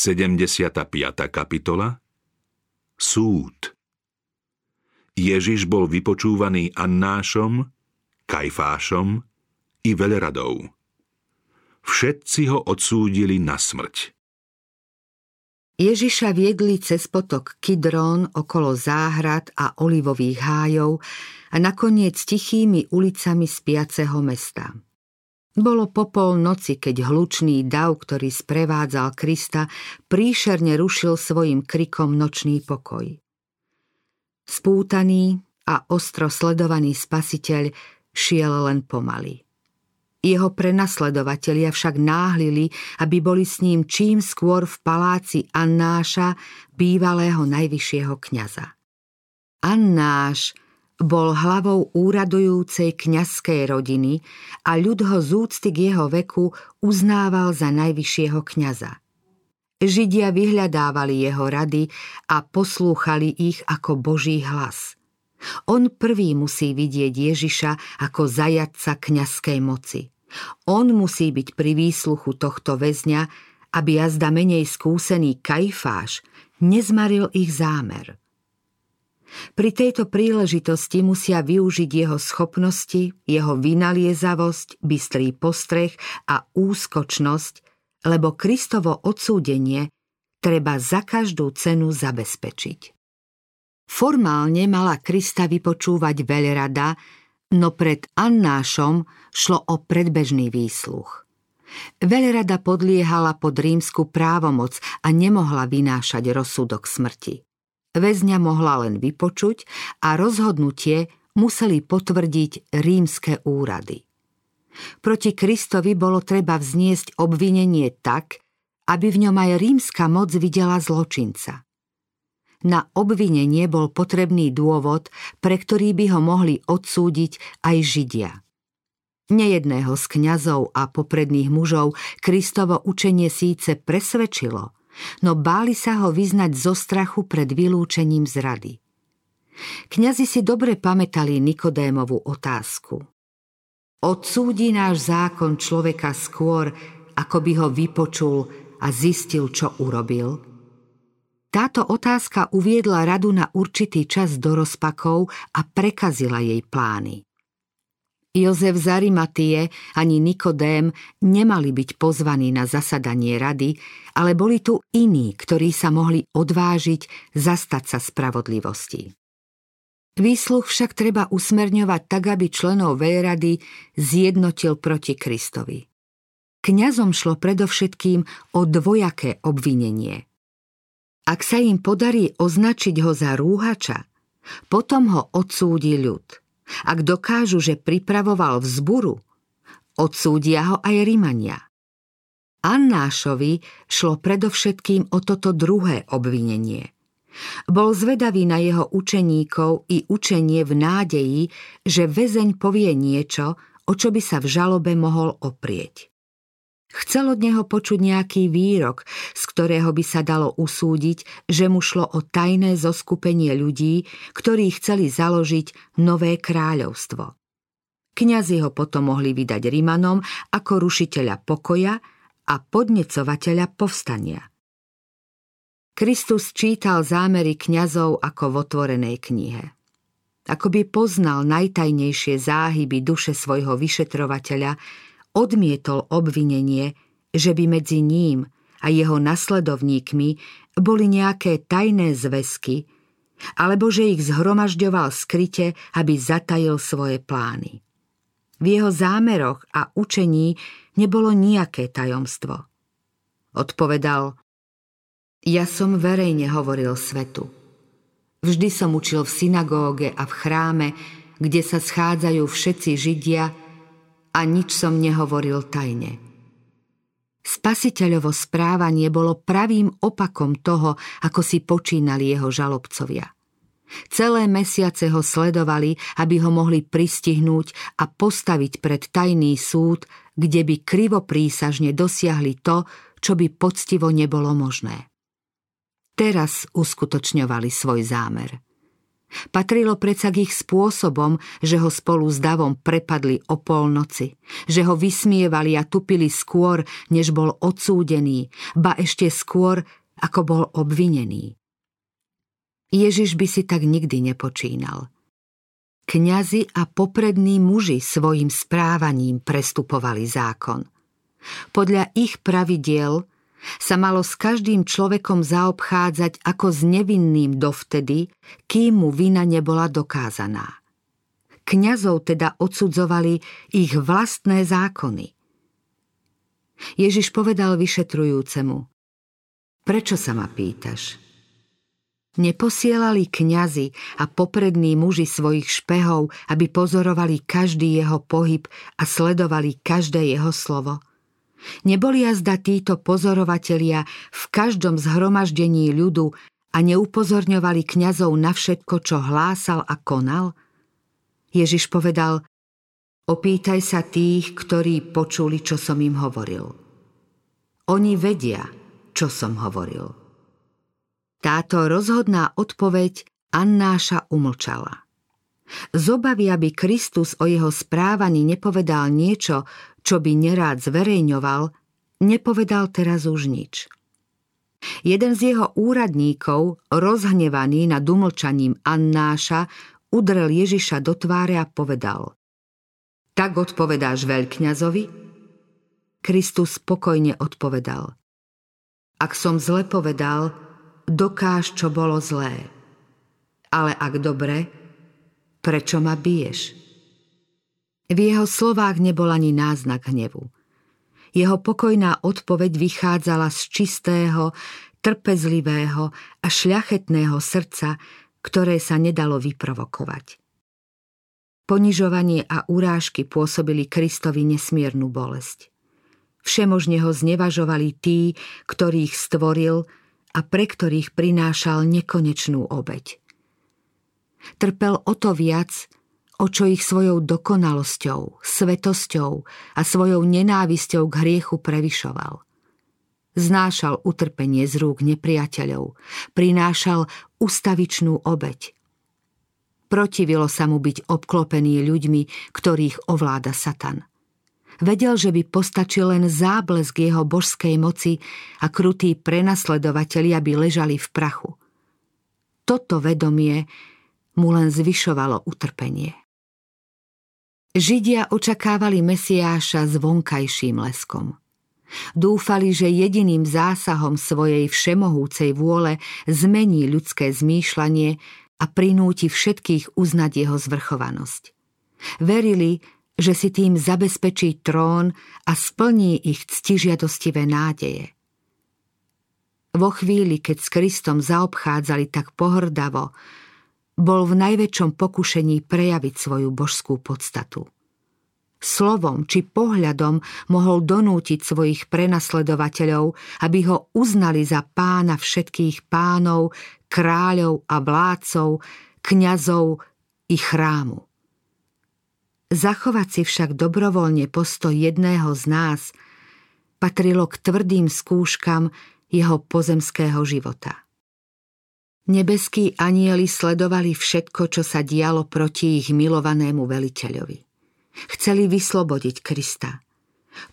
75. kapitola Súd Ježiš bol vypočúvaný Annášom, Kajfášom i Veleradou. Všetci ho odsúdili na smrť. Ježiša viedli cez potok Kidrón okolo záhrad a olivových hájov a nakoniec tichými ulicami spiaceho mesta. Bolo po noci, keď hlučný dav, ktorý sprevádzal Krista, príšerne rušil svojim krikom nočný pokoj. Spútaný a ostro sledovaný spasiteľ šiel len pomaly. Jeho prenasledovatelia však náhlili, aby boli s ním čím skôr v paláci Annáša, bývalého najvyššieho kňaza. Annáš bol hlavou úradujúcej kňazskej rodiny a ľud ho z úcty k jeho veku uznával za najvyššieho kňaza. Židia vyhľadávali jeho rady a poslúchali ich ako Boží hlas. On prvý musí vidieť Ježiša ako zajadca kňazskej moci. On musí byť pri výsluchu tohto väzňa, aby jazda menej skúsený Kajfáš nezmaril ich zámer – pri tejto príležitosti musia využiť jeho schopnosti, jeho vynaliezavosť, bystrý postreh a úskočnosť, lebo Kristovo odsúdenie treba za každú cenu zabezpečiť. Formálne mala Krista vypočúvať veľrada, no pred Annášom šlo o predbežný výsluch. Veľrada podliehala pod rímsku právomoc a nemohla vynášať rozsudok smrti. Väzňa mohla len vypočuť a rozhodnutie museli potvrdiť rímske úrady. Proti Kristovi bolo treba vzniesť obvinenie tak, aby v ňom aj rímska moc videla zločinca. Na obvinenie bol potrebný dôvod, pre ktorý by ho mohli odsúdiť aj Židia. Nejedného z kňazov a popredných mužov Kristovo učenie síce presvedčilo – no báli sa ho vyznať zo strachu pred vylúčením z rady. Kňazi si dobre pamätali Nikodémovú otázku. Odsúdi náš zákon človeka skôr, ako by ho vypočul a zistil, čo urobil? Táto otázka uviedla radu na určitý čas do rozpakov a prekazila jej plány. Jozef z Arimatie ani Nikodém nemali byť pozvaní na zasadanie rady, ale boli tu iní, ktorí sa mohli odvážiť zastať sa spravodlivosti. Výsluch však treba usmerňovať tak, aby členov Vejrady zjednotil proti Kristovi. Kňazom šlo predovšetkým o dvojaké obvinenie. Ak sa im podarí označiť ho za rúhača, potom ho odsúdi ľud – ak dokážu, že pripravoval vzburu, odsúdia ho aj Rimania. Annášovi šlo predovšetkým o toto druhé obvinenie. Bol zvedavý na jeho učeníkov i učenie v nádeji, že väzeň povie niečo, o čo by sa v žalobe mohol oprieť. Chcel od neho počuť nejaký výrok, z ktorého by sa dalo usúdiť, že mu šlo o tajné zoskupenie ľudí, ktorí chceli založiť nové kráľovstvo. Kňazi ho potom mohli vydať Rimanom ako rušiteľa pokoja a podnecovateľa povstania. Kristus čítal zámery kňazov ako v otvorenej knihe. Ako by poznal najtajnejšie záhyby duše svojho vyšetrovateľa, odmietol obvinenie, že by medzi ním a jeho nasledovníkmi boli nejaké tajné zväzky, alebo že ich zhromažďoval skryte, aby zatajil svoje plány. V jeho zámeroch a učení nebolo nejaké tajomstvo. Odpovedal, ja som verejne hovoril svetu. Vždy som učil v synagóge a v chráme, kde sa schádzajú všetci Židia a nič som nehovoril tajne. Spasiteľovo správanie bolo pravým opakom toho, ako si počínali jeho žalobcovia. Celé mesiace ho sledovali, aby ho mohli pristihnúť a postaviť pred tajný súd, kde by krivoprísažne dosiahli to, čo by poctivo nebolo možné. Teraz uskutočňovali svoj zámer. Patrilo predsa k ich spôsobom, že ho spolu s davom prepadli o polnoci, že ho vysmievali a tupili skôr, než bol odsúdený, ba ešte skôr, ako bol obvinený. Ježiš by si tak nikdy nepočínal. Kňazi a poprední muži svojim správaním prestupovali zákon. Podľa ich pravidiel sa malo s každým človekom zaobchádzať ako s nevinným dovtedy, kým mu vina nebola dokázaná. Kňazov teda odsudzovali ich vlastné zákony. Ježiš povedal vyšetrujúcemu, prečo sa ma pýtaš? Neposielali kňazi a poprední muži svojich špehov, aby pozorovali každý jeho pohyb a sledovali každé jeho slovo – Neboli jazda títo pozorovatelia v každom zhromaždení ľudu a neupozorňovali kňazov na všetko, čo hlásal a konal? Ježiš povedal, opýtaj sa tých, ktorí počuli, čo som im hovoril. Oni vedia, čo som hovoril. Táto rozhodná odpoveď Annáša umlčala. Z obavy, aby Kristus o jeho správaní nepovedal niečo, čo by nerád zverejňoval, nepovedal teraz už nič. Jeden z jeho úradníkov, rozhnevaný nad umlčaním Annáša, udrel Ježiša do tváre a povedal Tak odpovedáš veľkňazovi? Kristus spokojne odpovedal Ak som zle povedal, dokáž, čo bolo zlé. Ale ak dobre, prečo ma biješ? V jeho slovách nebol ani náznak hnevu. Jeho pokojná odpoveď vychádzala z čistého, trpezlivého a šľachetného srdca, ktoré sa nedalo vyprovokovať. Ponižovanie a urážky pôsobili Kristovi nesmiernu bolesť. Všemožne ho znevažovali tí, ktorých stvoril a pre ktorých prinášal nekonečnú obeď. Trpel o to viac, o čo ich svojou dokonalosťou, svetosťou a svojou nenávisťou k hriechu prevyšoval. Znášal utrpenie z rúk nepriateľov, prinášal ustavičnú obeď. Protivilo sa mu byť obklopený ľuďmi, ktorých ovláda Satan. Vedel, že by postačil len záblesk jeho božskej moci a krutí prenasledovatelia by ležali v prachu. Toto vedomie mu len zvyšovalo utrpenie. Židia očakávali Mesiáša s vonkajším leskom. Dúfali, že jediným zásahom svojej všemohúcej vôle zmení ľudské zmýšľanie a prinúti všetkých uznať jeho zvrchovanosť. Verili, že si tým zabezpečí trón a splní ich ctižiadostivé nádeje. Vo chvíli, keď s Kristom zaobchádzali tak pohrdavo, bol v najväčšom pokušení prejaviť svoju božskú podstatu. Slovom či pohľadom mohol donútiť svojich prenasledovateľov, aby ho uznali za pána všetkých pánov, kráľov a vládcov, kňazov i chrámu. Zachovať si však dobrovoľne postoj jedného z nás patrilo k tvrdým skúškam jeho pozemského života. Nebeskí anieli sledovali všetko, čo sa dialo proti ich milovanému veliteľovi. Chceli vyslobodiť Krista.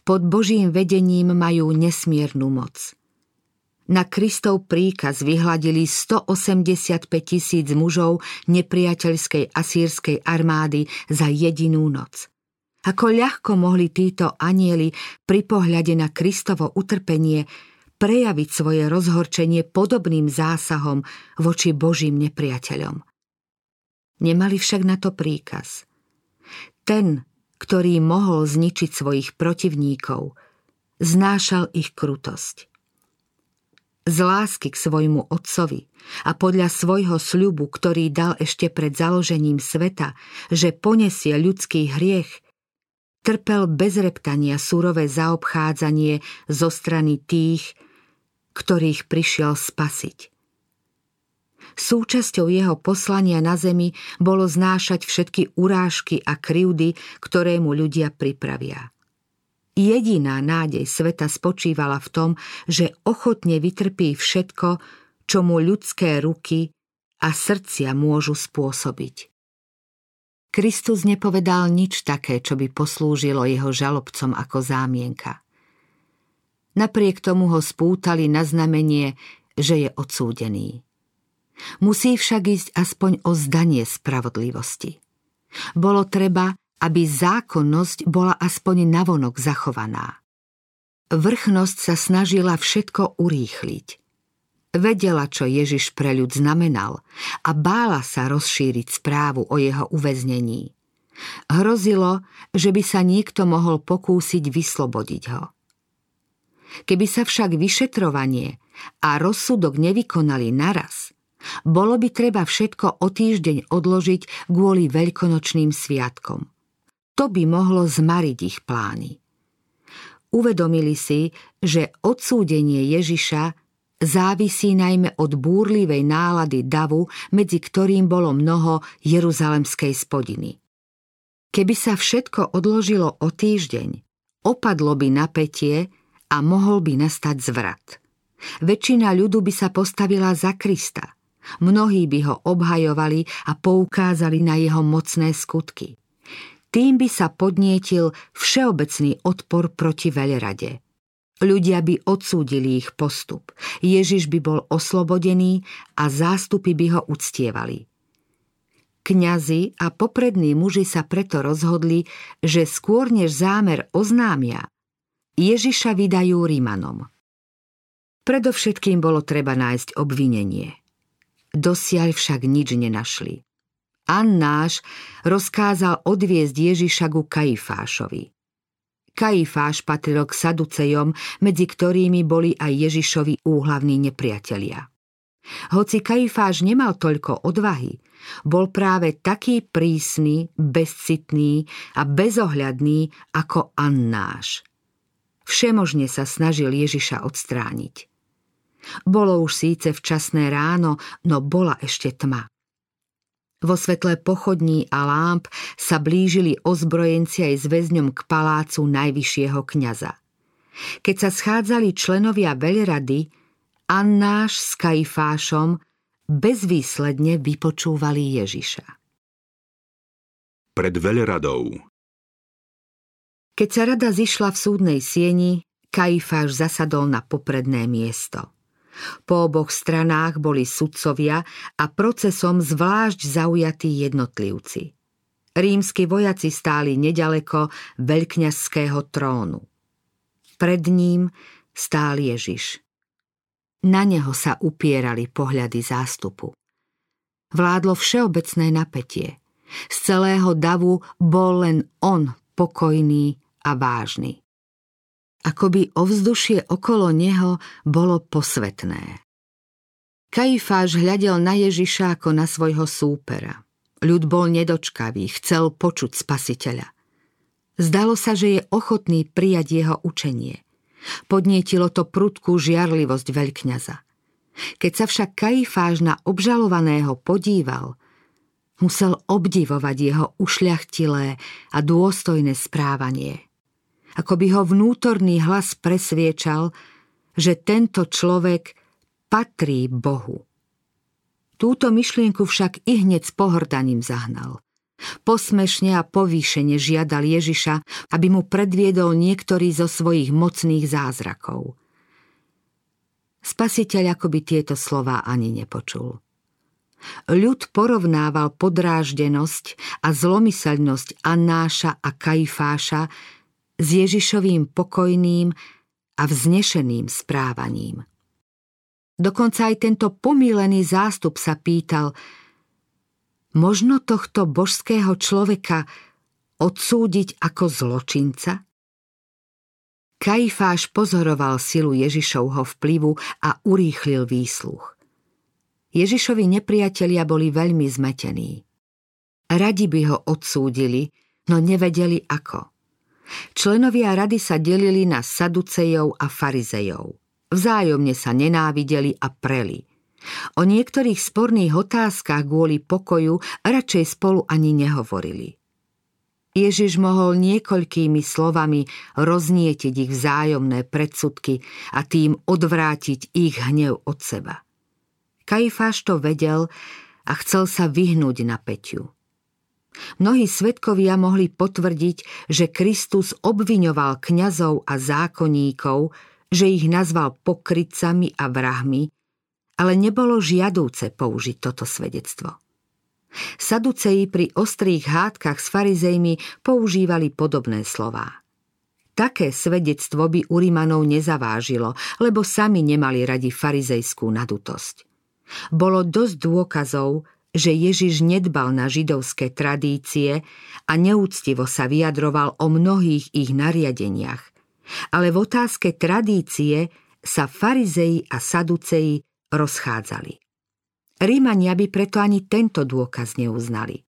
Pod Božím vedením majú nesmiernu moc. Na Kristov príkaz vyhladili 185 tisíc mužov nepriateľskej asýrskej armády za jedinú noc. Ako ľahko mohli títo anieli pri pohľade na Kristovo utrpenie prejaviť svoje rozhorčenie podobným zásahom voči Božím nepriateľom. Nemali však na to príkaz. Ten, ktorý mohol zničiť svojich protivníkov, znášal ich krutosť. Z lásky k svojmu otcovi a podľa svojho sľubu, ktorý dal ešte pred založením sveta, že ponesie ľudský hriech, trpel bez reptania surové zaobchádzanie zo strany tých, ktorých prišiel spasiť. Súčasťou jeho poslania na zemi bolo znášať všetky urážky a krivdy, ktoré mu ľudia pripravia. Jediná nádej sveta spočívala v tom, že ochotne vytrpí všetko, čo mu ľudské ruky a srdcia môžu spôsobiť. Kristus nepovedal nič také, čo by poslúžilo jeho žalobcom ako zámienka. Napriek tomu ho spútali na znamenie, že je odsúdený. Musí však ísť aspoň o zdanie spravodlivosti. Bolo treba, aby zákonnosť bola aspoň navonok zachovaná. Vrchnosť sa snažila všetko urýchliť – Vedela, čo Ježiš pre ľud znamenal a bála sa rozšíriť správu o jeho uväznení. Hrozilo, že by sa niekto mohol pokúsiť vyslobodiť ho. Keby sa však vyšetrovanie a rozsudok nevykonali naraz, bolo by treba všetko o týždeň odložiť kvôli veľkonočným sviatkom. To by mohlo zmariť ich plány. Uvedomili si, že odsúdenie Ježiša závisí najmä od búrlivej nálady davu, medzi ktorým bolo mnoho jeruzalemskej spodiny. Keby sa všetko odložilo o týždeň, opadlo by napätie a mohol by nastať zvrat. Väčšina ľudu by sa postavila za Krista. Mnohí by ho obhajovali a poukázali na jeho mocné skutky. Tým by sa podnietil všeobecný odpor proti veľrade – Ľudia by odsúdili ich postup. Ježiš by bol oslobodený a zástupy by ho uctievali. Kňazi a poprední muži sa preto rozhodli, že skôr než zámer oznámia, Ježiša vydajú Rímanom. Predovšetkým bolo treba nájsť obvinenie. Dosiaľ však nič nenašli. Annáš rozkázal odviezť Ježiša ku Kajfášovi. Kaifáš patril k Saducejom, medzi ktorými boli aj Ježišovi úhlavní nepriatelia. Hoci Kaifáš nemal toľko odvahy, bol práve taký prísny, bezcitný a bezohľadný ako Annáš. Všemožne sa snažil Ježiša odstrániť. Bolo už síce včasné ráno, no bola ešte tma. Vo svetle pochodní a lámp sa blížili ozbrojenci aj s väzňom k palácu najvyššieho kňaza. Keď sa schádzali členovia veľrady, Annáš s Kajfášom bezvýsledne vypočúvali Ježiša. Pred veľradou Keď sa rada zišla v súdnej sieni, Kajfáš zasadol na popredné miesto – po oboch stranách boli sudcovia a procesom zvlášť zaujatí jednotlivci. Rímsky vojaci stáli nedaleko veľkňazského trónu. Pred ním stál Ježiš. Na neho sa upierali pohľady zástupu. Vládlo všeobecné napätie. Z celého davu bol len on pokojný a vážny ako by ovzdušie okolo neho bolo posvetné. Kajfáš hľadel na Ježiša ako na svojho súpera. Ľud bol nedočkavý, chcel počuť spasiteľa. Zdalo sa, že je ochotný prijať jeho učenie. Podnietilo to prudkú žiarlivosť veľkňaza. Keď sa však Kajfáš na obžalovaného podíval, musel obdivovať jeho ušľachtilé a dôstojné správanie – ako by ho vnútorný hlas presviečal, že tento človek patrí Bohu. Túto myšlienku však i hneď s pohrdaním zahnal. Posmešne a povýšene žiadal Ježiša, aby mu predviedol niektorý zo svojich mocných zázrakov. Spasiteľ akoby tieto slová ani nepočul. Ľud porovnával podráždenosť a zlomyselnosť Annáša a Kajfáša s Ježišovým pokojným a vznešeným správaním. Dokonca aj tento pomílený zástup sa pýtal, možno tohto božského človeka odsúdiť ako zločinca? Kajfáš pozoroval silu Ježišovho vplyvu a urýchlil výsluch. Ježišovi nepriatelia boli veľmi zmetení. Radi by ho odsúdili, no nevedeli ako. Členovia rady sa delili na saducejov a farizejov. Vzájomne sa nenávideli a preli. O niektorých sporných otázkach kvôli pokoju radšej spolu ani nehovorili. Ježiš mohol niekoľkými slovami roznietiť ich vzájomné predsudky a tým odvrátiť ich hnev od seba. Kajfáš to vedel a chcel sa vyhnúť napätiu. Mnohí svetkovia mohli potvrdiť, že Kristus obviňoval kňazov a zákonníkov, že ich nazval pokrytcami a vrahmi, ale nebolo žiadúce použiť toto svedectvo. Saduceji pri ostrých hádkach s farizejmi používali podobné slová. Také svedectvo by Urimanov nezavážilo, lebo sami nemali radi farizejskú nadutosť. Bolo dosť dôkazov, že Ježiš nedbal na židovské tradície a neúctivo sa vyjadroval o mnohých ich nariadeniach. Ale v otázke tradície sa farizei a saduceji rozchádzali. Rímania by preto ani tento dôkaz neuznali.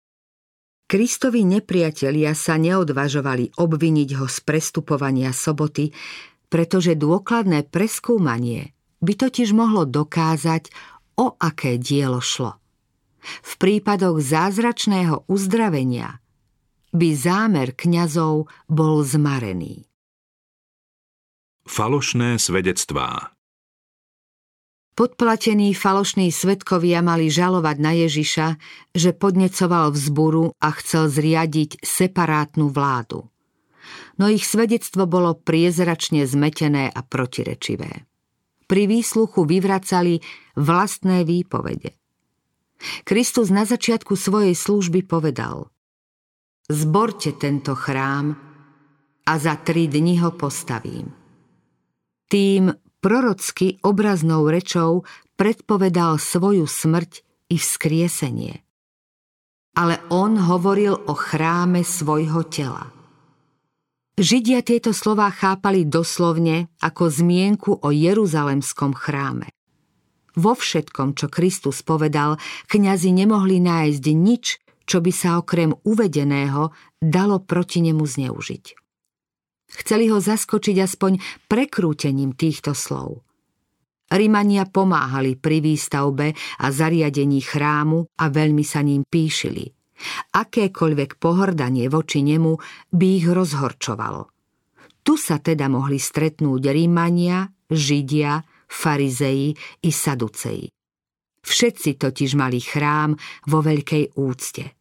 Kristovi nepriatelia sa neodvažovali obviniť ho z prestupovania soboty, pretože dôkladné preskúmanie by totiž mohlo dokázať, o aké dielo šlo. V prípadoch zázračného uzdravenia by zámer kňazov bol zmarený. Falošné svedectvá Podplatení falošní svetkovia mali žalovať na Ježiša, že podnecoval vzburu a chcel zriadiť separátnu vládu. No ich svedectvo bolo priezračne zmetené a protirečivé. Pri výsluchu vyvracali vlastné výpovede. Kristus na začiatku svojej služby povedal Zborte tento chrám a za tri dni ho postavím. Tým prorocky obraznou rečou predpovedal svoju smrť i vzkriesenie. Ale on hovoril o chráme svojho tela. Židia tieto slová chápali doslovne ako zmienku o Jeruzalemskom chráme. Vo všetkom, čo Kristus povedal, kňazi nemohli nájsť nič, čo by sa okrem uvedeného dalo proti nemu zneužiť. Chceli ho zaskočiť aspoň prekrútením týchto slov. Rimania pomáhali pri výstavbe a zariadení chrámu a veľmi sa ním píšili. Akékoľvek pohrdanie voči nemu by ich rozhorčovalo. Tu sa teda mohli stretnúť Rímania, Židia, farizeji i saduceji. Všetci totiž mali chrám vo veľkej úcte.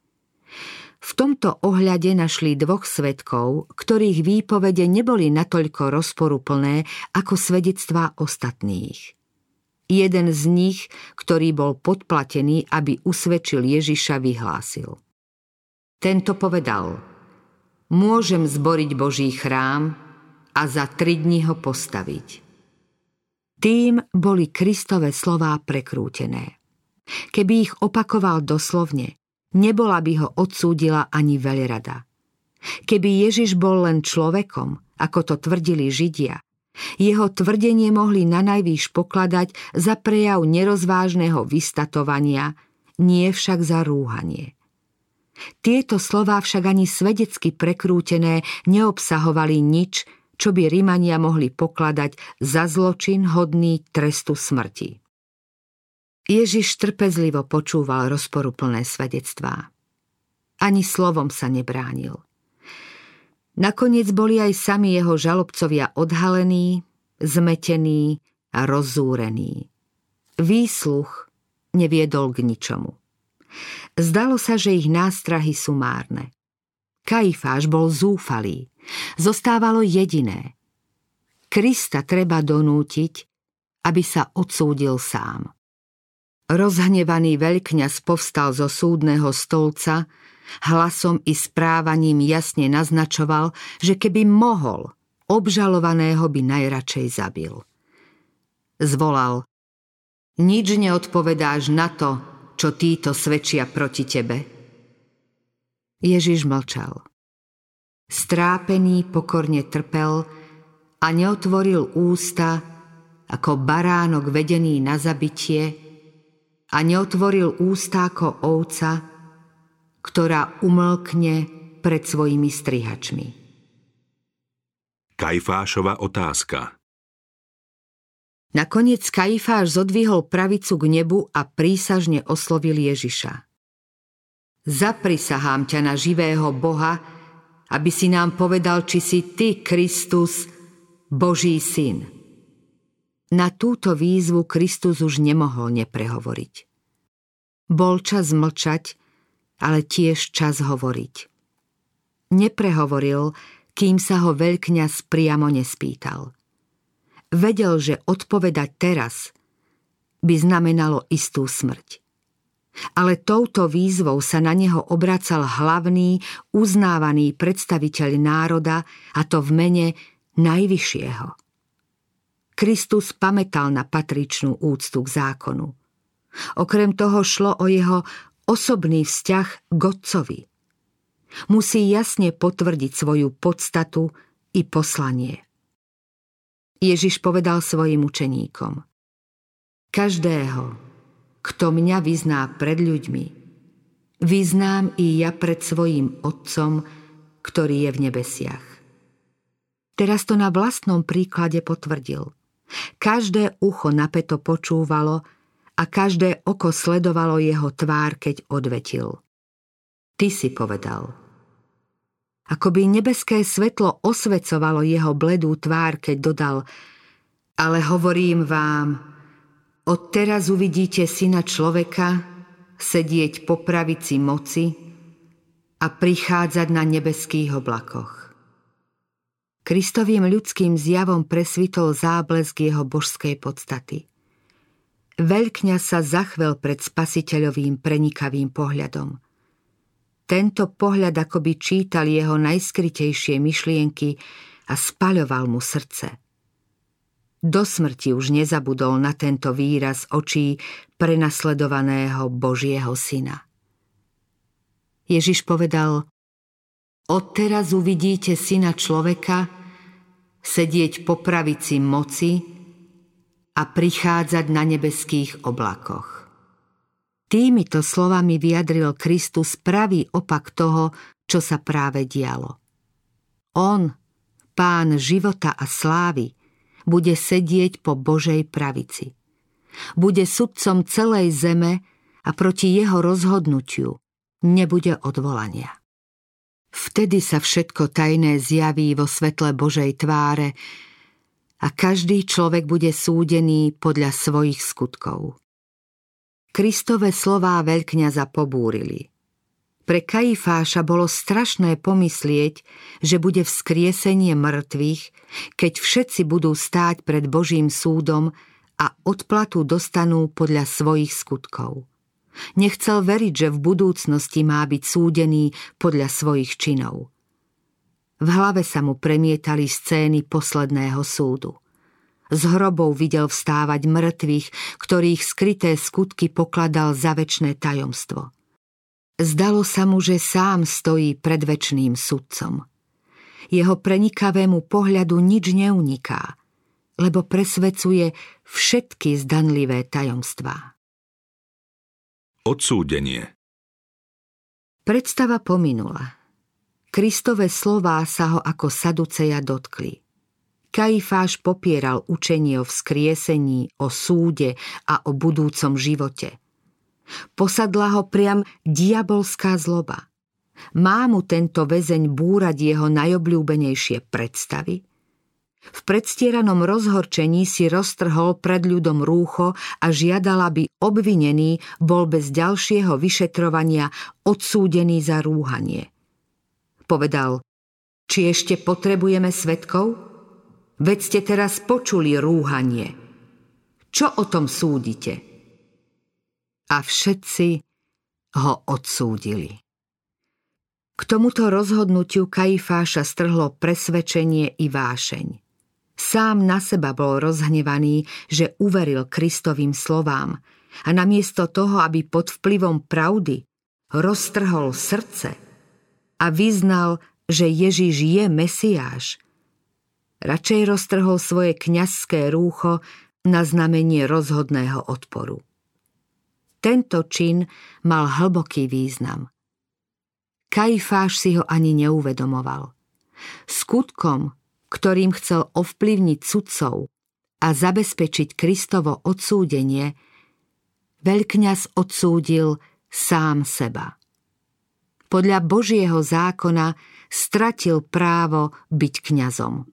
V tomto ohľade našli dvoch svetkov, ktorých výpovede neboli natoľko rozporuplné ako svedectvá ostatných. Jeden z nich, ktorý bol podplatený, aby usvedčil Ježiša, vyhlásil. Tento povedal, môžem zboriť Boží chrám a za tri dni ho postaviť. Tým boli Kristové slová prekrútené. Keby ich opakoval doslovne, nebola by ho odsúdila ani veľrada. Keby Ježiš bol len človekom, ako to tvrdili Židia, jeho tvrdenie mohli na najvýš pokladať za prejav nerozvážneho vystatovania, nie však za rúhanie. Tieto slová však ani svedecky prekrútené neobsahovali nič, čo by Rimania mohli pokladať za zločin hodný trestu smrti. Ježiš trpezlivo počúval rozporuplné svedectvá. Ani slovom sa nebránil. Nakoniec boli aj sami jeho žalobcovia odhalení, zmetení a rozúrení. Výsluch neviedol k ničomu. Zdalo sa, že ich nástrahy sú márne. Kajfáš bol zúfalý. Zostávalo jediné. Krista treba donútiť, aby sa odsúdil sám. Rozhnevaný veľkňaz povstal zo súdneho stolca, hlasom i správaním jasne naznačoval, že keby mohol, obžalovaného by najradšej zabil. Zvolal, nič neodpovedáš na to, čo títo svedčia proti tebe. Ježiš mlčal. Strápený pokorne trpel a neotvoril ústa ako baránok vedený na zabitie a neotvoril ústa ako ovca, ktorá umlkne pred svojimi strihačmi. Kajfášova otázka Nakoniec Kajfáš zodvihol pravicu k nebu a prísažne oslovil Ježiša. Zaprisahám ťa na živého Boha, aby si nám povedal, či si Ty, Kristus, Boží syn. Na túto výzvu Kristus už nemohol neprehovoriť. Bol čas mlčať, ale tiež čas hovoriť. Neprehovoril, kým sa ho veľkňaz priamo nespýtal. Vedel, že odpovedať teraz by znamenalo istú smrť. Ale touto výzvou sa na neho obracal hlavný, uznávaný predstaviteľ národa, a to v mene Najvyššieho. Kristus pamätal na patričnú úctu k zákonu. Okrem toho šlo o jeho osobný vzťah k Otcovi. Musí jasne potvrdiť svoju podstatu i poslanie. Ježiš povedal svojim učeníkom Každého, kto mňa vyzná pred ľuďmi, vyznám i ja pred svojim Otcom, ktorý je v nebesiach. Teraz to na vlastnom príklade potvrdil. Každé ucho napeto počúvalo a každé oko sledovalo jeho tvár, keď odvetil. Ty si povedal. Akoby nebeské svetlo osvecovalo jeho bledú tvár, keď dodal Ale hovorím vám, Odteraz uvidíte syna človeka sedieť po pravici moci a prichádzať na nebeských oblakoch. Kristovým ľudským zjavom presvitol záblesk jeho božskej podstaty. Veľkňa sa zachvel pred spasiteľovým prenikavým pohľadom. Tento pohľad akoby čítal jeho najskrytejšie myšlienky a spaľoval mu srdce – do smrti už nezabudol na tento výraz očí prenasledovaného Božieho syna. Ježiš povedal, odteraz uvidíte syna človeka sedieť po pravici moci a prichádzať na nebeských oblakoch. Týmito slovami vyjadril Kristus pravý opak toho, čo sa práve dialo. On, pán života a slávy, bude sedieť po Božej pravici. Bude sudcom celej zeme a proti jeho rozhodnutiu nebude odvolania. Vtedy sa všetko tajné zjaví vo svetle Božej tváre a každý človek bude súdený podľa svojich skutkov. Kristové slová veľkňaza pobúrili – pre Kaifáša bolo strašné pomyslieť, že bude vzkriesenie mŕtvych, keď všetci budú stáť pred Božím súdom a odplatu dostanú podľa svojich skutkov. Nechcel veriť, že v budúcnosti má byť súdený podľa svojich činov. V hlave sa mu premietali scény posledného súdu. Z hrobov videl vstávať mŕtvych, ktorých skryté skutky pokladal za väčšné tajomstvo – Zdalo sa mu, že sám stojí pred väčšným sudcom. Jeho prenikavému pohľadu nič neuniká, lebo presvecuje všetky zdanlivé tajomstvá. Odsúdenie Predstava pominula. Kristové slová sa ho ako saduceja dotkli. Kaifáš popieral učenie o vzkriesení, o súde a o budúcom živote – Posadla ho priam diabolská zloba. Má mu tento väzeň búrať jeho najobľúbenejšie predstavy? V predstieranom rozhorčení si roztrhol pred ľudom rúcho a žiadal, aby obvinený bol bez ďalšieho vyšetrovania odsúdený za rúhanie. Povedal, či ešte potrebujeme svetkov? Veď ste teraz počuli rúhanie. Čo o tom súdite? A všetci ho odsúdili. K tomuto rozhodnutiu Kaifáša strhlo presvedčenie i vášeň. Sám na seba bol rozhnevaný, že uveril Kristovým slovám a namiesto toho, aby pod vplyvom pravdy roztrhol srdce a vyznal, že Ježiš je Mesiáš, radšej roztrhol svoje kňazské rúcho na znamenie rozhodného odporu. Tento čin mal hlboký význam. Kajfáš si ho ani neuvedomoval. Skutkom, ktorým chcel ovplyvniť sudcov a zabezpečiť Kristovo odsúdenie, veľkňaz odsúdil sám seba. Podľa Božieho zákona stratil právo byť kňazom.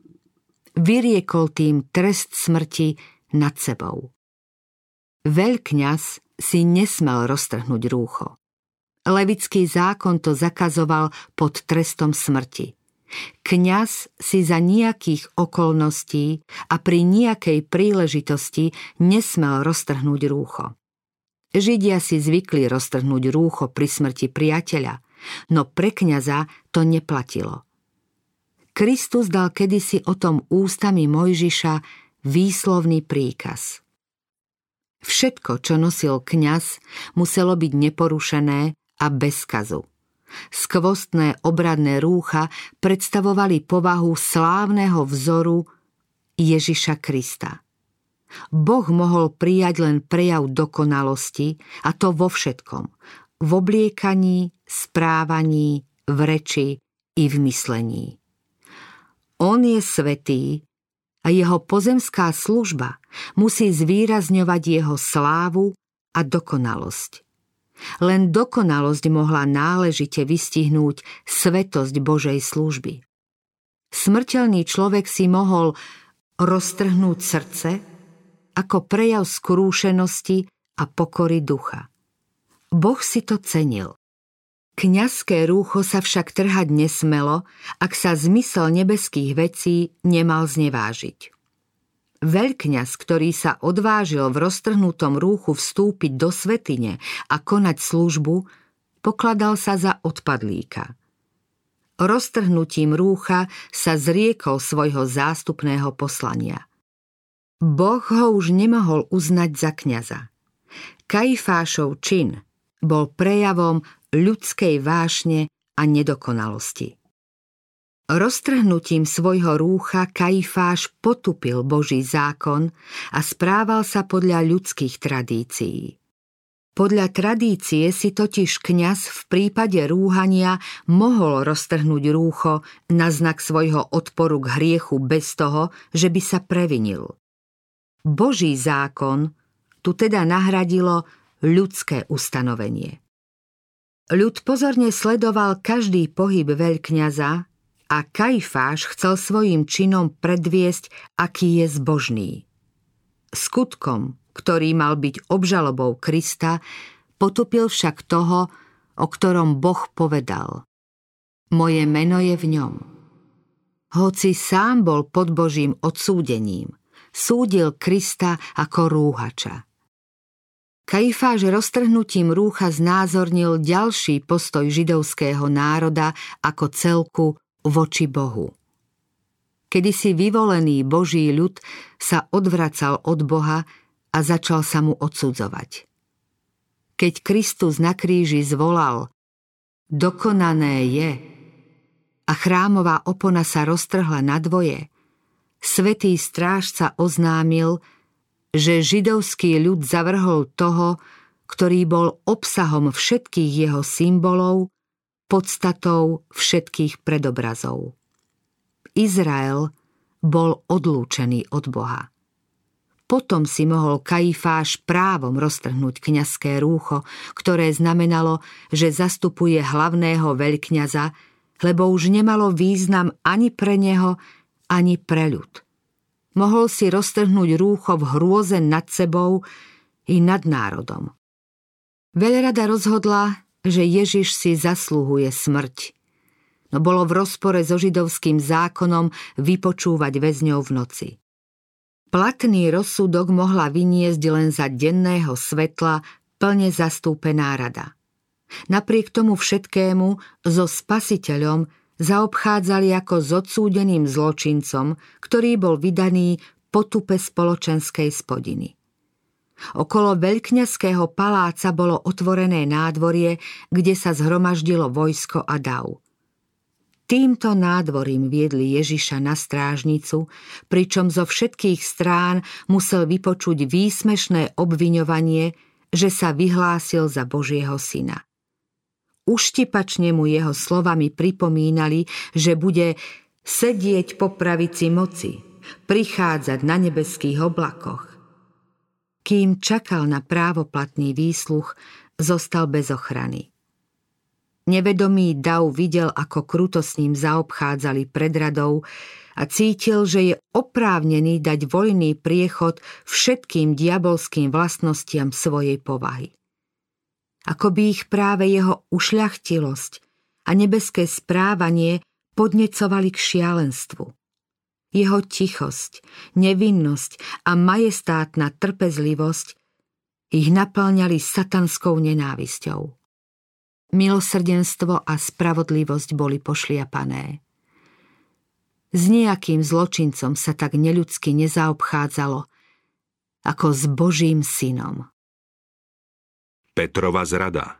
Vyriekol tým trest smrti nad sebou. Veľkňaz si nesmel roztrhnúť rúcho. Levický zákon to zakazoval pod trestom smrti. Kňaz si za nejakých okolností a pri nejakej príležitosti nesmel roztrhnúť rúcho. Židia si zvykli roztrhnúť rúcho pri smrti priateľa, no pre kňaza to neplatilo. Kristus dal kedysi o tom ústami Mojžiša výslovný príkaz. Všetko, čo nosil kňaz, muselo byť neporušené a bez kazu. Skvostné obradné rúcha predstavovali povahu slávneho vzoru Ježiša Krista. Boh mohol prijať len prejav dokonalosti, a to vo všetkom. V obliekaní, správaní, v reči i v myslení. On je svetý a jeho pozemská služba musí zvýrazňovať jeho slávu a dokonalosť. Len dokonalosť mohla náležite vystihnúť svetosť Božej služby. Smrteľný človek si mohol roztrhnúť srdce ako prejav skrúšenosti a pokory ducha. Boh si to cenil. Kňazské rúcho sa však trhať nesmelo, ak sa zmysel nebeských vecí nemal znevážiť. Veľkňaz, ktorý sa odvážil v roztrhnutom rúchu vstúpiť do svetine a konať službu, pokladal sa za odpadlíka. Roztrhnutím rúcha sa zriekol svojho zástupného poslania. Boh ho už nemohol uznať za kňaza. Kajfášov čin bol prejavom ľudskej vášne a nedokonalosti. Roztrhnutím svojho rúcha Kajfáš potupil Boží zákon a správal sa podľa ľudských tradícií. Podľa tradície si totiž kňaz v prípade rúhania mohol roztrhnúť rúcho na znak svojho odporu k hriechu bez toho, že by sa previnil. Boží zákon tu teda nahradilo ľudské ustanovenie. Ľud pozorne sledoval každý pohyb veľkňaza a Kajfáš chcel svojim činom predviesť, aký je zbožný. Skutkom, ktorý mal byť obžalobou Krista, potupil však toho, o ktorom Boh povedal. Moje meno je v ňom. Hoci sám bol pod Božím odsúdením, súdil Krista ako rúhača. Kajfáš roztrhnutím rúcha znázornil ďalší postoj židovského národa ako celku voči Bohu. Kedy si vyvolený Boží ľud sa odvracal od Boha a začal sa mu odsudzovať. Keď Kristus na kríži zvolal Dokonané je a chrámová opona sa roztrhla na dvoje, svetý strážca oznámil, že židovský ľud zavrhol toho, ktorý bol obsahom všetkých jeho symbolov, podstatou všetkých predobrazov. Izrael bol odlúčený od Boha. Potom si mohol Kaifáš právom roztrhnúť kňazské rúcho, ktoré znamenalo, že zastupuje hlavného veľkňaza, lebo už nemalo význam ani pre neho, ani pre ľud mohol si roztrhnúť rúcho v hrôze nad sebou i nad národom. Veľrada rozhodla, že Ježiš si zaslúhuje smrť, no bolo v rozpore so židovským zákonom vypočúvať väzňov v noci. Platný rozsudok mohla vyniesť len za denného svetla plne zastúpená rada. Napriek tomu všetkému so spasiteľom zaobchádzali ako s odsúdeným zločincom, ktorý bol vydaný po tupe spoločenskej spodiny. Okolo veľkňazského paláca bolo otvorené nádvorie, kde sa zhromaždilo vojsko a dav. Týmto nádvorím viedli Ježiša na strážnicu, pričom zo všetkých strán musel vypočuť výsmešné obviňovanie, že sa vyhlásil za Božieho syna. Uštipačne mu jeho slovami pripomínali, že bude sedieť po pravici moci, prichádzať na nebeských oblakoch. Kým čakal na právoplatný výsluch, zostal bez ochrany. Nevedomý Dav videl, ako kruto s ním zaobchádzali pred radou a cítil, že je oprávnený dať voľný priechod všetkým diabolským vlastnostiam svojej povahy. Ako by ich práve jeho ušľachtilosť a nebeské správanie podnecovali k šialenstvu. Jeho tichosť, nevinnosť a majestátna trpezlivosť ich naplňali satanskou nenávisťou. Milosrdenstvo a spravodlivosť boli pošliapané. S nejakým zločincom sa tak neľudsky nezaobchádzalo, ako s Božím synom. Petrova zrada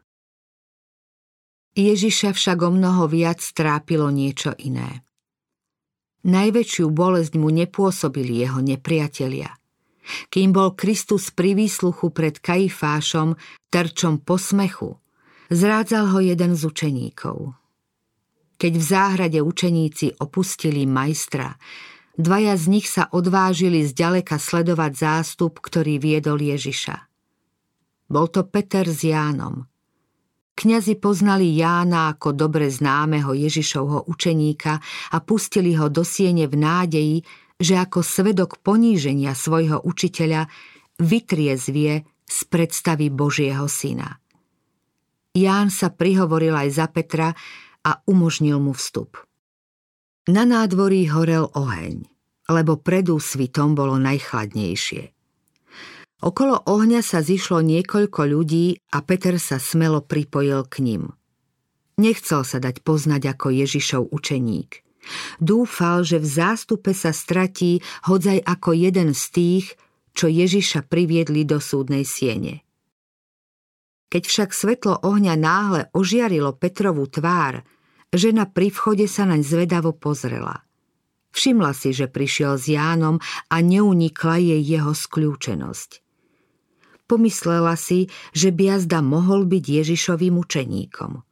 Ježiša však o mnoho viac trápilo niečo iné. Najväčšiu bolesť mu nepôsobili jeho nepriatelia – kým bol Kristus pri výsluchu pred Kaifášom terčom posmechu, zrádzal ho jeden z učeníkov. Keď v záhrade učeníci opustili majstra, dvaja z nich sa odvážili zďaleka sledovať zástup, ktorý viedol Ježiša. Bol to Peter s Jánom. Kňazi poznali Jána ako dobre známeho Ježišovho učeníka a pustili ho do siene v nádeji, že ako svedok poníženia svojho učiteľa vytriezvie z predstavy Božieho syna. Ján sa prihovoril aj za Petra a umožnil mu vstup. Na nádvorí horel oheň, lebo pred úsvitom bolo najchladnejšie. Okolo ohňa sa zišlo niekoľko ľudí a Peter sa smelo pripojil k ním. Nechcel sa dať poznať ako Ježišov učeník – Dúfal, že v zástupe sa stratí hodzaj ako jeden z tých, čo Ježiša priviedli do súdnej siene. Keď však svetlo ohňa náhle ožiarilo Petrovú tvár, žena pri vchode sa naň zvedavo pozrela. Všimla si, že prišiel s Jánom a neunikla jej jeho skľúčenosť. Pomyslela si, že Biazda mohol byť Ježišovým učeníkom –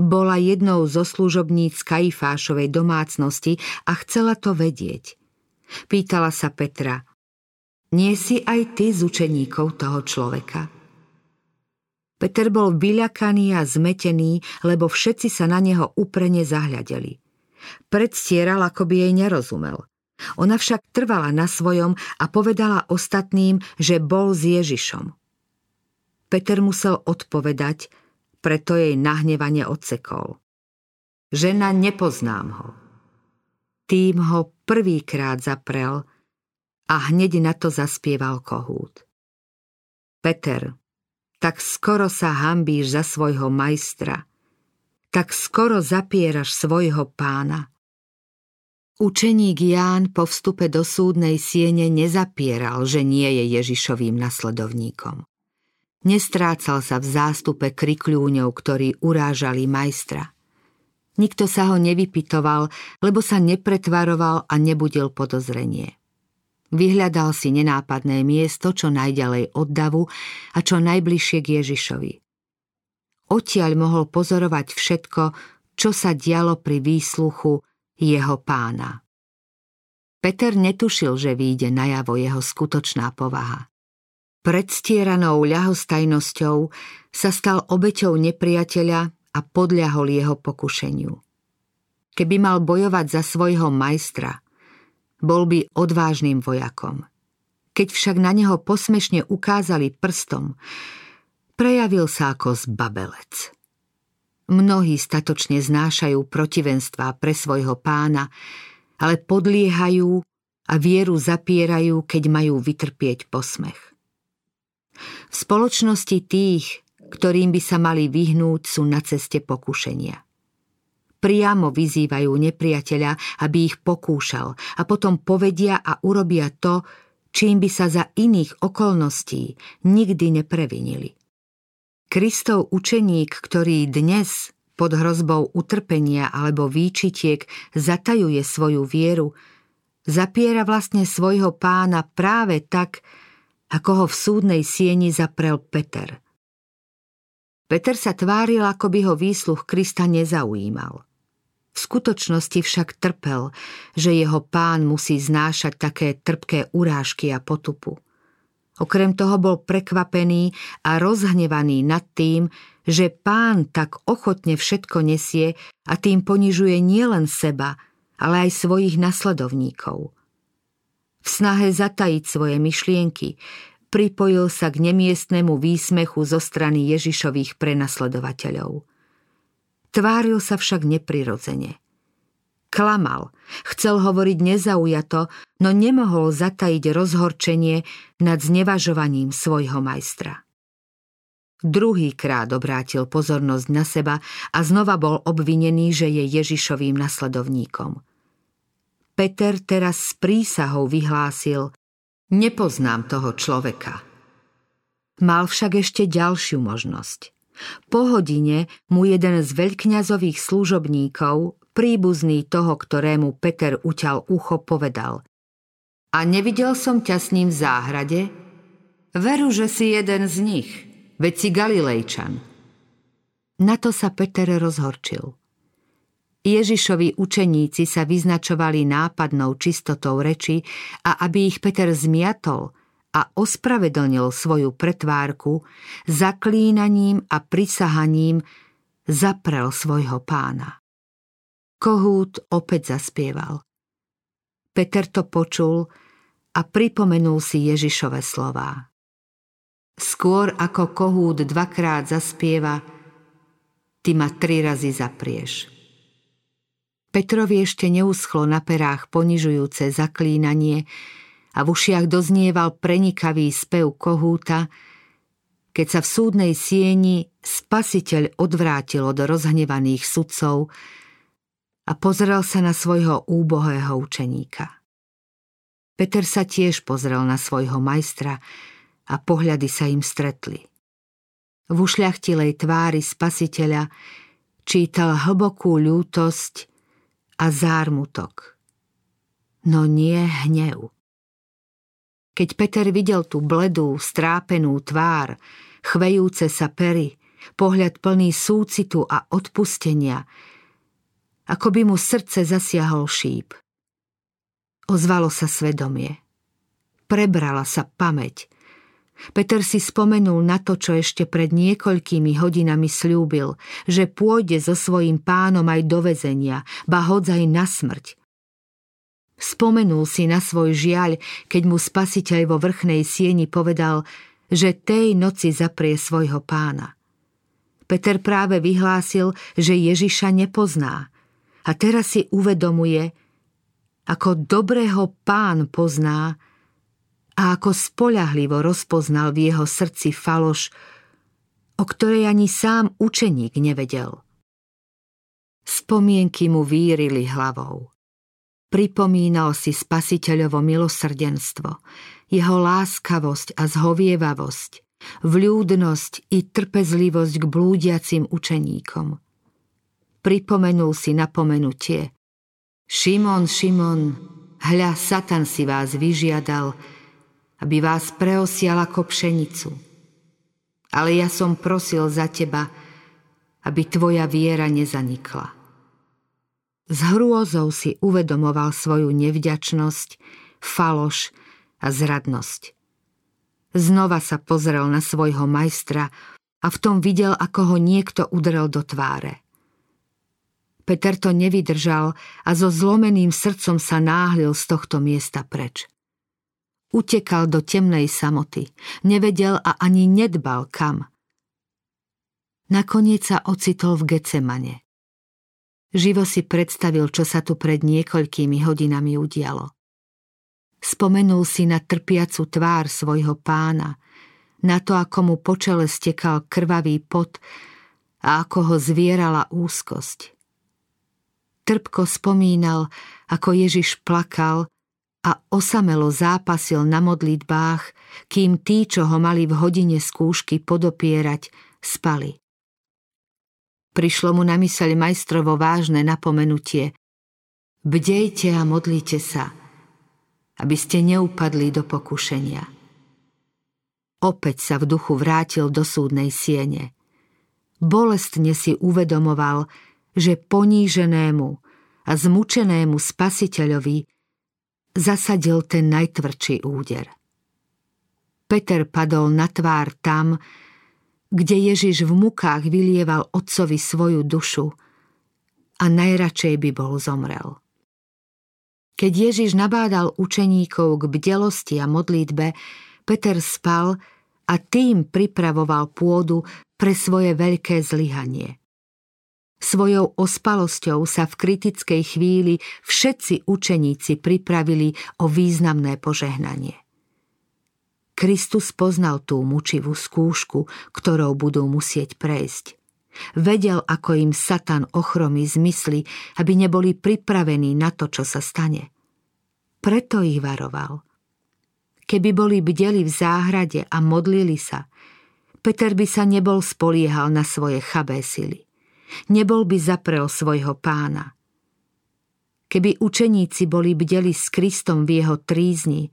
bola jednou zo služobníc Kajfášovej domácnosti a chcela to vedieť. Pýtala sa Petra, nie si aj ty z učeníkov toho človeka? Peter bol vyľakaný a zmetený, lebo všetci sa na neho úprene zahľadeli. Predstieral, ako by jej nerozumel. Ona však trvala na svojom a povedala ostatným, že bol s Ježišom. Peter musel odpovedať, preto jej nahnevane odsekol. Žena, nepoznám ho. Tým ho prvýkrát zaprel a hneď na to zaspieval kohút. Peter, tak skoro sa hambíš za svojho majstra, tak skoro zapieraš svojho pána. Učeník Ján po vstupe do súdnej siene nezapieral, že nie je Ježišovým nasledovníkom. Nestrácal sa v zástupe krikľúňov, ktorí urážali majstra. Nikto sa ho nevypitoval, lebo sa nepretvaroval a nebudil podozrenie. Vyhľadal si nenápadné miesto, čo najďalej od davu a čo najbližšie k Ježišovi. Odtiaľ mohol pozorovať všetko, čo sa dialo pri výsluchu jeho pána. Peter netušil, že výjde najavo jeho skutočná povaha. Predstieranou ľahostajnosťou sa stal obeťou nepriateľa a podľahol jeho pokušeniu. Keby mal bojovať za svojho majstra, bol by odvážnym vojakom. Keď však na neho posmešne ukázali prstom, prejavil sa ako zbabelec. Mnohí statočne znášajú protivenstvá pre svojho pána, ale podliehajú a vieru zapierajú, keď majú vytrpieť posmech. V spoločnosti tých, ktorým by sa mali vyhnúť, sú na ceste pokušenia. Priamo vyzývajú nepriateľa, aby ich pokúšal a potom povedia a urobia to, čím by sa za iných okolností nikdy neprevinili. Kristov učeník, ktorý dnes pod hrozbou utrpenia alebo výčitiek zatajuje svoju vieru, zapiera vlastne svojho pána práve tak, ako ho v súdnej sieni zaprel Peter. Peter sa tváril, ako by ho výsluch Krista nezaujímal. V skutočnosti však trpel, že jeho pán musí znášať také trpké urážky a potupu. Okrem toho bol prekvapený a rozhnevaný nad tým, že pán tak ochotne všetko nesie a tým ponižuje nielen seba, ale aj svojich nasledovníkov. V snahe zatajiť svoje myšlienky pripojil sa k nemiestnemu výsmechu zo strany Ježišových prenasledovateľov. Tváril sa však neprirodzene. Klamal, chcel hovoriť nezaujato, no nemohol zatajiť rozhorčenie nad znevažovaním svojho majstra. Druhý krát obrátil pozornosť na seba a znova bol obvinený, že je Ježišovým nasledovníkom. Peter teraz s prísahou vyhlásil Nepoznám toho človeka. Mal však ešte ďalšiu možnosť. Po hodine mu jeden z veľkňazových služobníkov, príbuzný toho, ktorému Peter uťal ucho, povedal A nevidel som ťa s ním v záhrade? Veru, že si jeden z nich – veď si Galilejčan. Na to sa Peter rozhorčil. Ježišovi učeníci sa vyznačovali nápadnou čistotou reči a aby ich Peter zmiatol a ospravedlnil svoju pretvárku, zaklínaním a prisahaním zaprel svojho pána. Kohút opäť zaspieval. Peter to počul a pripomenul si Ježišove slová. Skôr ako kohút dvakrát zaspieva, ty ma tri razy zaprieš. Petrovi ešte neuschlo na perách ponižujúce zaklínanie a v ušiach doznieval prenikavý spev kohúta, keď sa v súdnej sieni spasiteľ odvrátil od rozhnevaných sudcov a pozrel sa na svojho úbohého učeníka. Peter sa tiež pozrel na svojho majstra, a pohľady sa im stretli. V ušľachtilej tvári spasiteľa čítal hlbokú ľútosť a zármutok. No nie hnev. Keď Peter videl tú bledú, strápenú tvár, chvejúce sa pery, pohľad plný súcitu a odpustenia, ako by mu srdce zasiahol šíp. Ozvalo sa svedomie. Prebrala sa pamäť – Peter si spomenul na to, čo ešte pred niekoľkými hodinami slúbil, že pôjde so svojím pánom aj do vezenia, ba hodzaj na smrť. Spomenul si na svoj žiaľ, keď mu spasiteľ vo vrchnej sieni povedal, že tej noci zaprie svojho pána. Peter práve vyhlásil, že Ježiša nepozná a teraz si uvedomuje, ako dobrého pán pozná, a ako spoľahlivo rozpoznal v jeho srdci faloš, o ktorej ani sám učeník nevedel. Spomienky mu vírili hlavou. Pripomínal si spasiteľovo milosrdenstvo, jeho láskavosť a zhovievavosť, vľúdnosť i trpezlivosť k blúdiacim učeníkom. Pripomenul si napomenutie. Šimon, Šimon, hľa, Satan si vás vyžiadal, aby vás preosial ako pšenicu. Ale ja som prosil za teba, aby tvoja viera nezanikla. S hrôzou si uvedomoval svoju nevďačnosť, faloš a zradnosť. Znova sa pozrel na svojho majstra a v tom videl, ako ho niekto udrel do tváre. Peter to nevydržal a so zlomeným srdcom sa náhlil z tohto miesta preč. Utekal do temnej samoty. Nevedel a ani nedbal kam. Nakoniec sa ocitol v Gecemane. Živo si predstavil, čo sa tu pred niekoľkými hodinami udialo. Spomenul si na trpiacu tvár svojho pána, na to, ako mu po čele stekal krvavý pot a ako ho zvierala úzkosť. Trpko spomínal, ako Ježiš plakal a osamelo zápasil na modlitbách, kým tí, čo ho mali v hodine skúšky podopierať, spali. Prišlo mu na myseľ majstrovo vážne napomenutie. Bdejte a modlite sa, aby ste neupadli do pokušenia. Opäť sa v duchu vrátil do súdnej siene. Bolestne si uvedomoval, že poníženému a zmučenému spasiteľovi zasadil ten najtvrdší úder. Peter padol na tvár tam, kde Ježiš v mukách vylieval otcovi svoju dušu a najradšej by bol zomrel. Keď Ježiš nabádal učeníkov k bdelosti a modlitbe, Peter spal a tým pripravoval pôdu pre svoje veľké zlyhanie. Svojou ospalosťou sa v kritickej chvíli všetci učeníci pripravili o významné požehnanie. Kristus poznal tú mučivú skúšku, ktorou budú musieť prejsť. Vedel, ako im Satan ochromí zmysly, aby neboli pripravení na to, čo sa stane. Preto ich varoval. Keby boli bdeli v záhrade a modlili sa, Peter by sa nebol spoliehal na svoje chabé sily nebol by zaprel svojho pána. Keby učeníci boli bdeli s Kristom v jeho trízni,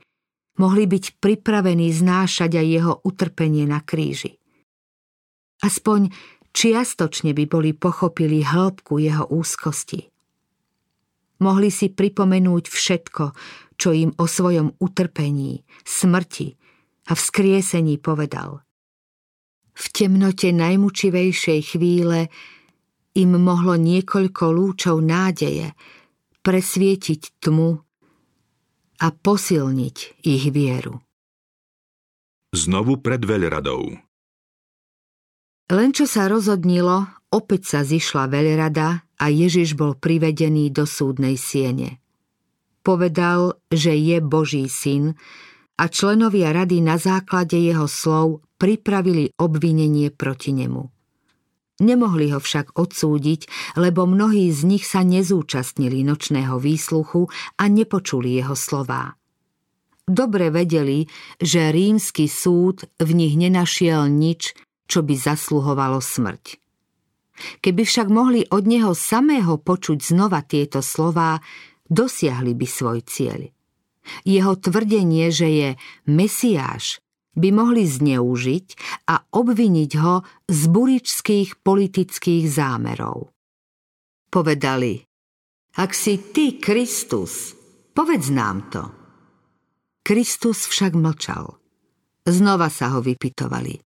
mohli byť pripravení znášať aj jeho utrpenie na kríži. Aspoň čiastočne by boli pochopili hĺbku jeho úzkosti. Mohli si pripomenúť všetko, čo im o svojom utrpení, smrti a vzkriesení povedal. V temnote najmučivejšej chvíle im mohlo niekoľko lúčov nádeje presvietiť tmu a posilniť ich vieru. Znovu pred veľradou. Len čo sa rozhodnilo, opäť sa zišla veľrada a Ježiš bol privedený do súdnej siene. Povedal, že je Boží syn a členovia rady na základe jeho slov pripravili obvinenie proti nemu. Nemohli ho však odsúdiť, lebo mnohí z nich sa nezúčastnili nočného výsluchu a nepočuli jeho slová. Dobre vedeli, že rímsky súd v nich nenašiel nič, čo by zasluhovalo smrť. Keby však mohli od neho samého počuť znova tieto slová, dosiahli by svoj cieľ. Jeho tvrdenie, že je Mesiáš, by mohli zneužiť a obviniť ho z buričských politických zámerov. Povedali, ak si ty Kristus, povedz nám to. Kristus však mlčal. Znova sa ho vypitovali.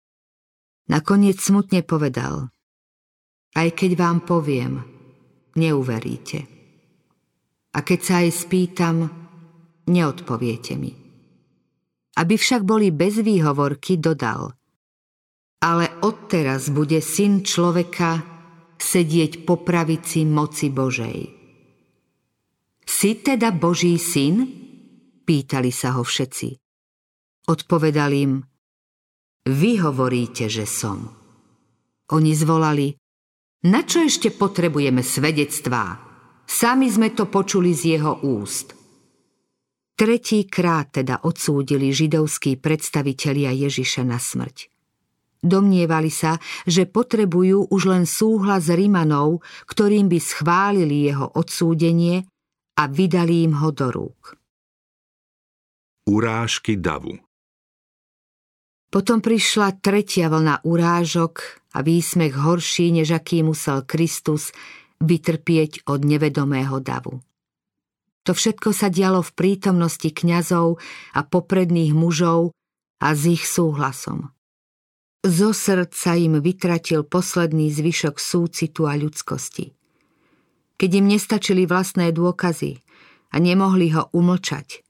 Nakoniec smutne povedal, aj keď vám poviem, neuveríte. A keď sa aj spýtam, neodpoviete mi. Aby však boli bez výhovorky, dodal Ale odteraz bude syn človeka sedieť po pravici moci Božej. Si teda Boží syn? Pýtali sa ho všetci. Odpovedal im, vy hovoríte, že som. Oni zvolali, na čo ešte potrebujeme svedectvá? Sami sme to počuli z jeho úst. Tretí krát teda odsúdili židovskí predstavitelia Ježiša na smrť. Domnievali sa, že potrebujú už len súhlas Rimanov, ktorým by schválili jeho odsúdenie a vydali im ho do rúk. Urážky davu Potom prišla tretia vlna urážok a výsmech horší, než aký musel Kristus vytrpieť od nevedomého davu. To všetko sa dialo v prítomnosti kňazov a popredných mužov a s ich súhlasom. Zo srdca im vytratil posledný zvyšok súcitu a ľudskosti. Keď im nestačili vlastné dôkazy a nemohli ho umlčať,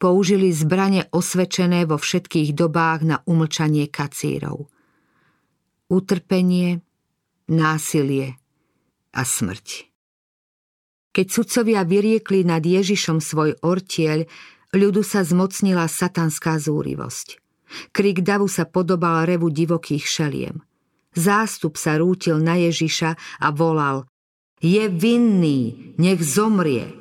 použili zbrane osvečené vo všetkých dobách na umlčanie kacírov. Utrpenie, násilie a smrť. Keď sudcovia vyriekli nad Ježišom svoj ortieľ, ľudu sa zmocnila satanská zúrivosť. Krik davu sa podobal revu divokých šeliem. Zástup sa rútil na Ježiša a volal Je vinný, nech zomrie.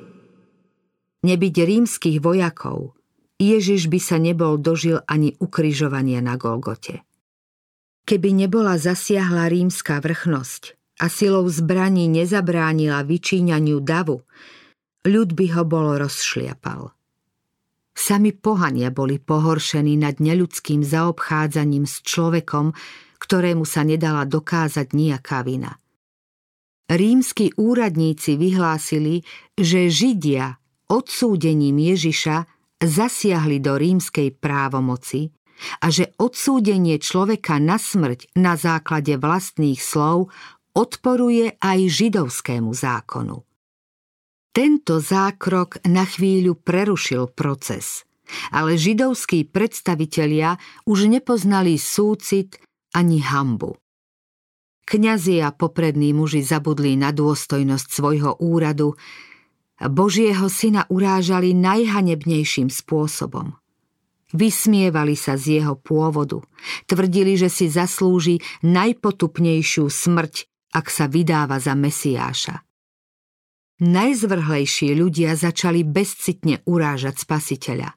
Nebyť rímskych vojakov, Ježiš by sa nebol dožil ani ukryžovania na Golgote. Keby nebola zasiahla rímska vrchnosť, a silou zbraní nezabránila vyčíňaniu davu, ľud by ho bol rozšliapal. Sami pohania boli pohoršení nad neľudským zaobchádzaním s človekom, ktorému sa nedala dokázať nejaká vina. Rímski úradníci vyhlásili, že Židia odsúdením Ježiša zasiahli do rímskej právomoci a že odsúdenie človeka na smrť na základe vlastných slov odporuje aj židovskému zákonu. Tento zákrok na chvíľu prerušil proces, ale židovskí predstavitelia už nepoznali súcit ani hambu. Kňazi a poprední muži zabudli na dôstojnosť svojho úradu, Božieho syna urážali najhanebnejším spôsobom. Vysmievali sa z jeho pôvodu, tvrdili, že si zaslúži najpotupnejšiu smrť, ak sa vydáva za Mesiáša. Najzvrhlejší ľudia začali bezcitne urážať spasiteľa.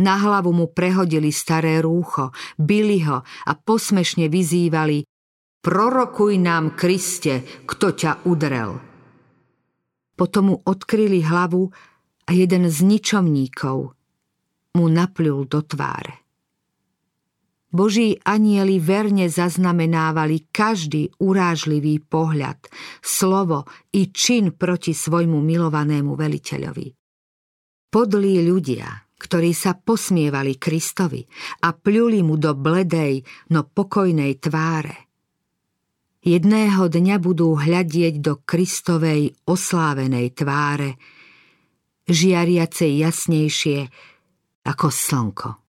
Na hlavu mu prehodili staré rúcho, bili ho a posmešne vyzývali Prorokuj nám, Kriste, kto ťa udrel. Potom mu odkryli hlavu a jeden z ničomníkov mu napľul do tváre. Boží anieli verne zaznamenávali každý urážlivý pohľad, slovo i čin proti svojmu milovanému veliteľovi. Podlí ľudia, ktorí sa posmievali Kristovi a pľuli mu do bledej, no pokojnej tváre, jedného dňa budú hľadieť do Kristovej oslávenej tváre, žiariacej jasnejšie ako slnko.